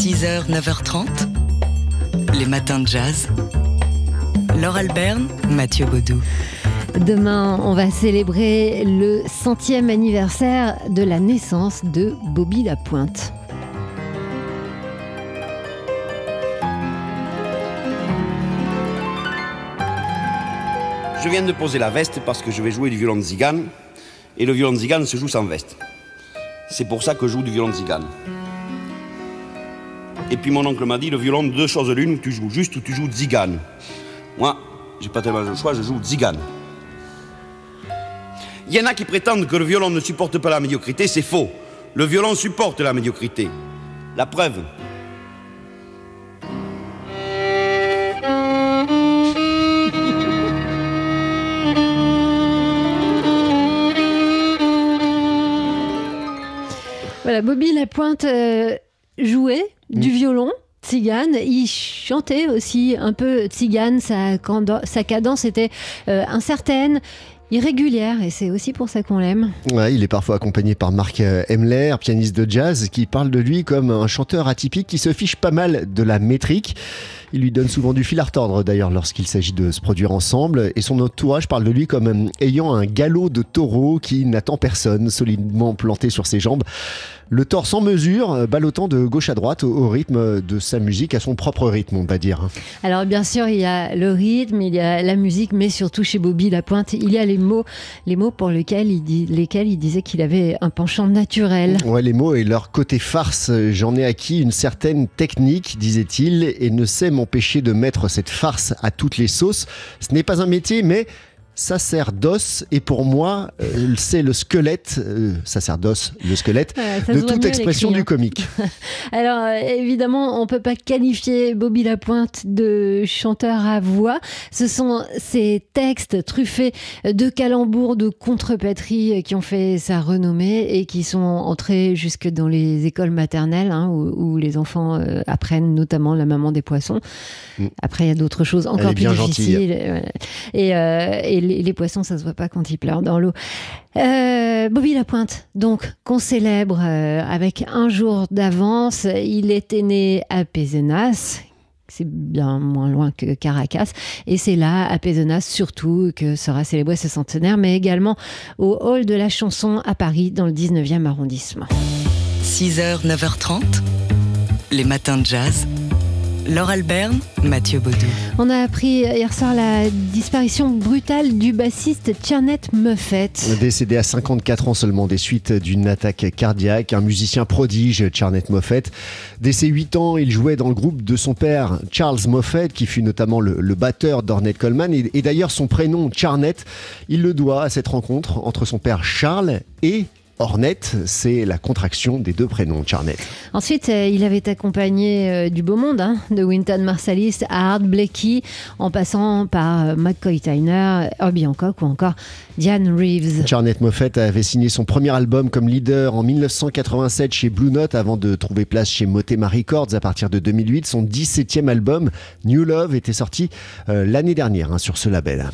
6h, 9h30, les matins de jazz. Laure Alberne, Mathieu Baudou. Demain, on va célébrer le centième anniversaire de la naissance de Bobby Lapointe. Je viens de poser la veste parce que je vais jouer du violon de zigane. Et le violon de zigane se joue sans veste. C'est pour ça que je joue du violon de zigane. Et puis mon oncle m'a dit, le violon, deux choses l'une, tu joues juste ou tu joues zigane. Moi, j'ai pas tellement le choix, je joue zigane. Il y en a qui prétendent que le violon ne supporte pas la médiocrité, c'est faux. Le violon supporte la médiocrité. La preuve, Voilà, Bobby Lapointe euh, jouait du Mm. violon. Tzigane, il chantait aussi un peu tzigane, sa, cadence était euh, incertaine, irrégulière, et c'est aussi pour ça qu'on l'aime. Ouais, il est parfois accompagné par Marc euh, Emler, pianiste de jazz, qui parle de lui comme un chanteur atypique qui se fiche pas mal de la métrique. Il lui donne souvent du fil à retordre d'ailleurs lorsqu'il s'agit de se produire ensemble. Et son entourage parle de lui comme euh, ayant un galop de taureau qui n'attend personne, solidement planté sur ses jambes. Le torse en mesure, euh, ballottant de gauche à droite au, au rythme de sa musique, à son propre rythme, on va dire. Alors bien sûr, il y a le rythme, il y a la musique, mais surtout chez Bobby Lapointe, il y a les mots, les mots pour lesquels il, dit, lesquels il disait qu'il avait un penchant naturel. Ouais, les mots et leur côté farce, j'en ai acquis une certaine technique, disait-il, et ne sais m'empêcher de mettre cette farce à toutes les sauces. Ce n'est pas un métier, mais sacerdoce, et pour moi, euh, c'est le squelette, euh, sacerdoce, le squelette, Ouais, de toute expression du hein. comique. Alors euh, évidemment, on peut pas qualifier Bobby Lapointe de chanteur à voix. Ce sont ces textes truffés de calembours, de contrepétries qui ont fait sa renommée et qui sont entrés jusque dans les écoles maternelles hein, où, où les enfants euh, apprennent notamment la maman des poissons. Mm. Après, il y a d'autres choses encore plus bien difficiles. euh, Et, euh, et les, poissons, ça se voit pas quand ils pleurent dans l'eau. Euh, Bobby Lapointe, donc, qu'on célèbre euh, avec un jour d'avance. Il était né à Pézenas. C'est bien moins loin que Caracas. Et c'est là, à Pézenas, surtout, que sera célébré ce centenaire, mais également au Hall de la Chanson à Paris, dans le 19e arrondissement. 6h, 9h30, les matins de jazz. Laure Alberne, Mathieu Baudou. On a appris hier soir la disparition brutale du bassiste Tchernet Muffet. Décédé à 54 ans seulement des suites d'une attaque cardiaque, un musicien prodige, Charnet Moffett. Dès ses 8 ans, il jouait dans le groupe de son père, Charles Moffett, qui fut notamment le, le batteur d'Ornette Coleman. Et, et d'ailleurs, son prénom, Charnet, il le doit à cette rencontre entre son père Charles et Ornette. C'est la contraction des deux prénoms, Charnet. Ensuite, euh, il avait accompagné euh, du beau monde, hein, de Winton Marsalis à Art Blakey, en passant par euh, McCoy Tyner, Herbie Hancock ou encore Diane Reeves. Charnet Moffett avait signé son premier album comme leader en 1987 chez Blue Note avant de trouver place chez Motema Records à partir de 2008. Son 17e album, New Love, était sorti l'année dernière hein, sur ce label.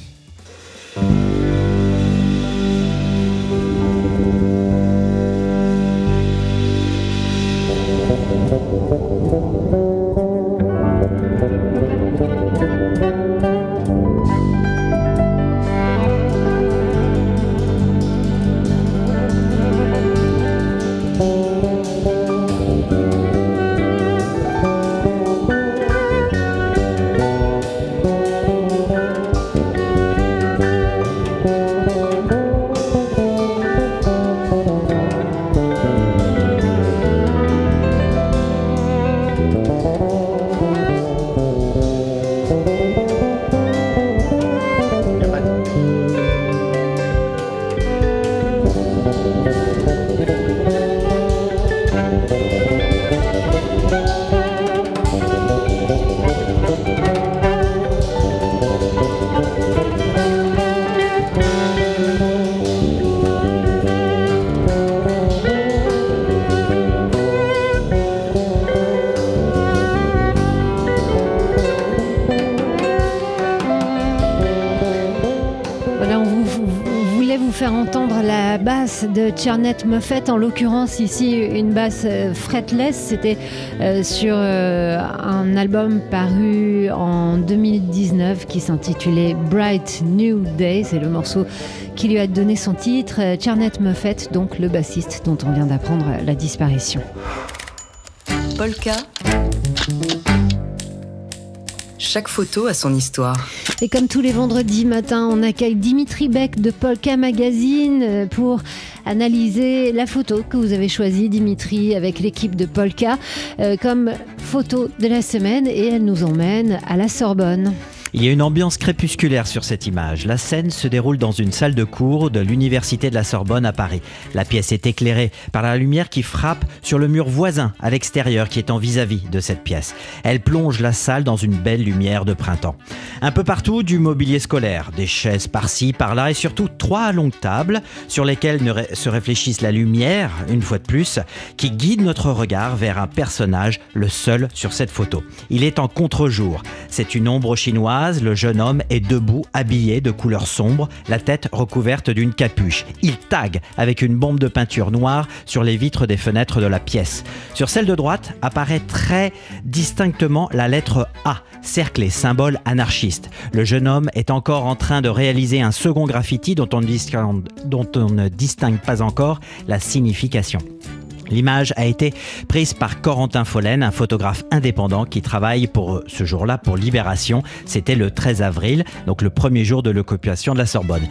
De Charnette Moffett, en l'occurrence ici une basse euh, fretless. C'était euh, sur euh, un album paru en 2019 qui s'intitulait Bright New Day. C'est le morceau qui lui a donné son titre. Charnette Moffett, donc le bassiste dont on vient d'apprendre la disparition. Polka. Chaque photo a son histoire. Et comme tous les vendredis matins, on accueille Dimitri Beck de Polka Magazine euh, pour analyser la photo que vous avez choisie, Dimitri, avec l'équipe de Polka, euh, comme photo de la semaine. Et elle nous emmène à la Sorbonne. Il y a une ambiance crépusculaire sur cette image. La scène se déroule dans une salle de cours de l'Université de la Sorbonne à Paris. La pièce est éclairée par la lumière qui frappe sur le mur voisin à l'extérieur qui est en vis-à-vis de cette pièce. Elle plonge la salle dans une belle lumière de printemps. Un peu partout, du mobilier scolaire, des chaises par-ci, par-là et surtout trois longues tables sur lesquelles se réfléchissent la lumière, une fois de plus, qui guide notre regard vers un personnage, le seul sur cette photo. Il est en contre-jour. C'est une ombre chinoise le jeune homme est debout, habillé de couleur sombre, la tête recouverte d'une capuche. Il tague avec une bombe de peinture noire sur les vitres des fenêtres de la pièce. Sur celle de droite apparaît très distinctement la lettre A, cerclée, symbole anarchiste. Le jeune homme est encore en train de réaliser un second graffiti dont on ne distingue pas encore la signification. L'image a été prise par Corentin Follen, un photographe indépendant qui travaille pour ce jour-là pour Libération. C'était le 13 avril, donc le premier jour de l'occupation de la Sorbonne.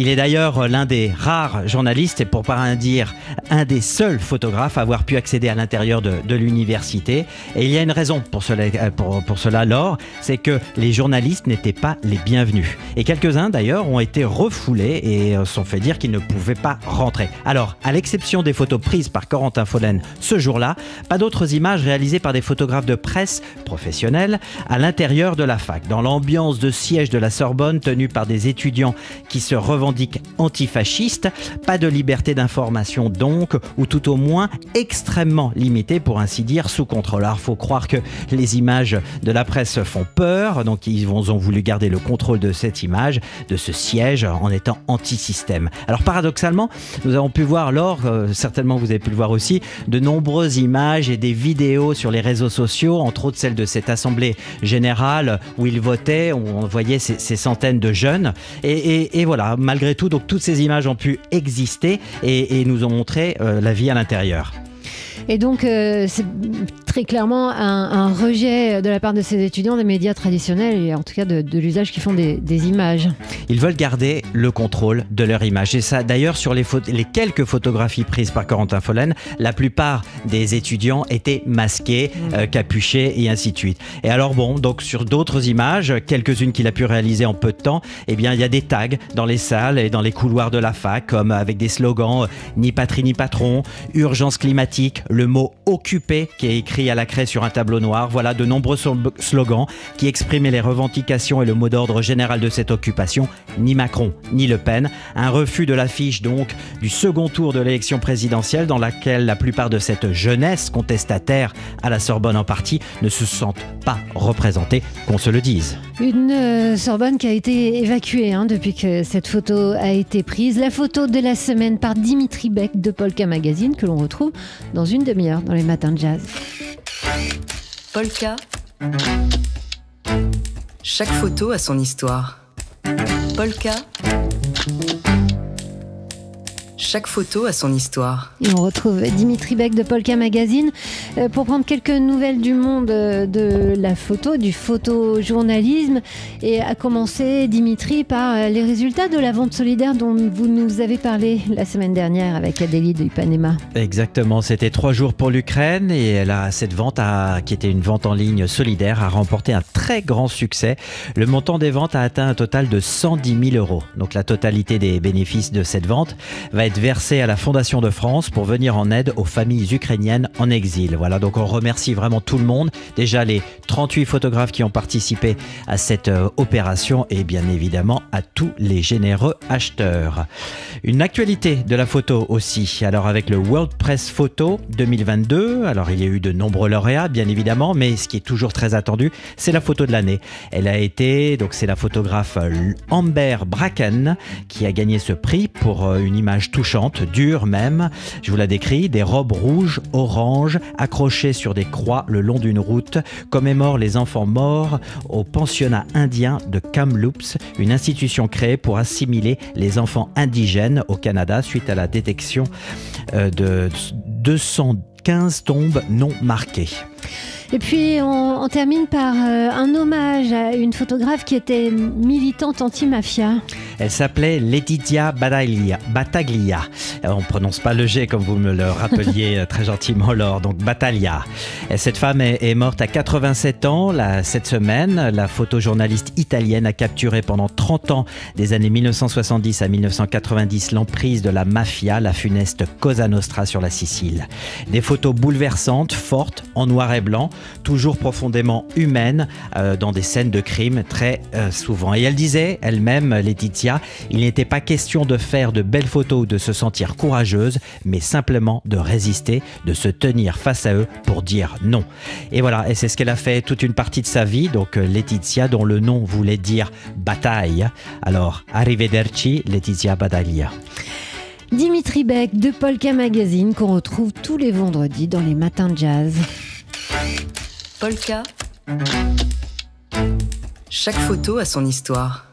Il est d'ailleurs l'un des rares journalistes, et pour pas dire un des seuls photographes à avoir pu accéder à l'intérieur de, l'université. Et il y a une raison pour cela, euh, pour, pour cela Laure, c'est que les journalistes n'étaient pas les bienvenus. Et quelques-uns d'ailleurs ont été refoulés et euh, sont fait dire qu'ils ne pouvaient pas rentrer. Alors, à l'exception des photos prises par Corentin Follen ce jour-là, pas d'autres images réalisées par des photographes de presse professionnels à l'intérieur de la fac, dans l'ambiance de siège de la Sorbonne tenue par des étudiants qui se antifasciste. Pas de liberté d'information donc, ou tout au moins extrêmement limitée pour ainsi dire sous contrôle. Alors faut croire que les images de la presse font peur, donc ils ont voulu garder le contrôle de cette image, de ce siège en étant anti-système. Alors paradoxalement, nous avons pu voir lors, euh, certainement vous avez pu le voir aussi, de nombreuses images et des vidéos sur les réseaux sociaux, entre autres celle de cette assemblée générale où ils votaient, où on voyait ces, centaines de jeunes. Et voilà, malgré tout, donc toutes ces images ont pu exister et, nous ont montré euh, la vie à l'intérieur. Et donc, euh, c'est très clairement un, rejet de la part de ces étudiants des médias traditionnels et en tout cas de, l'usage qu'ils font des, images. Ils veulent garder le contrôle de leur image. Et ça, d'ailleurs, sur les, les, quelques photographies prises par Corentin Follen, la plupart des étudiants étaient masqués, mmh. euh, capuchés et ainsi de suite. Et alors, bon, donc sur d'autres images, quelques-unes qu'il a pu réaliser en peu de temps, eh bien, il y a des tags dans les salles et dans les couloirs de la fac, comme avec des slogans euh, ni patrie ni patron, urgence climatique, le mot occupé qui est écrit à la craie sur un tableau noir. Voilà de nombreux slogans qui exprimaient les revendications et le mot d'ordre général de cette occupation. Ni Macron, ni Le Pen. Un refus de l'affiche donc du second tour de l'élection présidentielle dans laquelle la plupart de cette jeunesse contestataire à la Sorbonne en partie ne se sentent pas représentés, qu'on se le dise. Une euh, Sorbonne qui a été évacuée hein, depuis que cette photo a été prise. La photo de la semaine par Dimitri Beck de Polka Magazine que l'on retrouve dans une demi-heure dans les matins de jazz. Polka. Chaque photo a son histoire. Polka. Chaque photo a son histoire. Et on retrouve Dimitri Beck de Polka Magazine euh, pour prendre quelques nouvelles du monde euh, de la photo, du photojournalisme. Et à commencer, Dimitri, par euh, les résultats de la vente solidaire dont vous nous avez parlé la semaine dernière avec Adélie de Ipanema. Exactement, c'était trois jours pour l'Ukraine et elle a, cette vente, a, qui était une vente en ligne solidaire, a remporté un très grand succès. Le montant des ventes a atteint un total de 110 000 euros. Donc la totalité des bénéfices de cette vente va être être versé à la Fondation de France pour venir en aide aux familles ukrainiennes en exil. Voilà, donc on remercie vraiment tout le monde. Déjà les 38 photographes qui ont participé à cette euh, opération et bien évidemment à tous les généreux acheteurs. Une actualité de la photo aussi. Alors avec le World Press Photo 2022, alors il y a eu de nombreux lauréats bien évidemment, mais ce qui est toujours très attendu, c'est la photo de l'année. Elle a été, donc c'est la photographe Amber Bracken qui a gagné ce prix pour euh, une image touchante, dure même. Je vous la décris, des robes rouges, oranges, accrochées sur des croix le long d'une route, commémorent les enfants morts au pensionnat indien de Kamloops, une institution créée pour assimiler les enfants indigènes au Canada suite à la détection euh, de 215 tombes non marquées. Et puis on, termine par euh, un hommage à une photographe qui était militante anti-mafia. Elle s'appelait Laetitia Battaglia. Euh, on ne prononce pas le G comme vous me le rappeliez euh, très gentiment, Laure. Donc Battaglia. Et cette femme est, morte à 87 ans cette semaine. La photojournaliste italienne a capturé pendant 30 ans, des années 1970 à 1990, l'emprise de la mafia, la funeste Cosa Nostra sur la Sicile. Des photos bouleversantes, fortes, en noir et blanc, toujours profondément humaine euh, dans des scènes de crime très euh, souvent. Et elle disait elle-même, Laetitia, il n'était pas question de faire de belles photos ou de se sentir courageuse, mais simplement de résister, de se tenir face à eux pour dire non. Et voilà, et c'est ce qu'elle a fait toute une partie de sa vie, donc euh, Laetitia, dont le nom voulait dire bataille. Alors, arrivederci, Laetitia Badaglia. Dimitri Beck de Polka Magazine qu'on retrouve tous les vendredis dans les matins de jazz. Polka. Chaque photo a son histoire.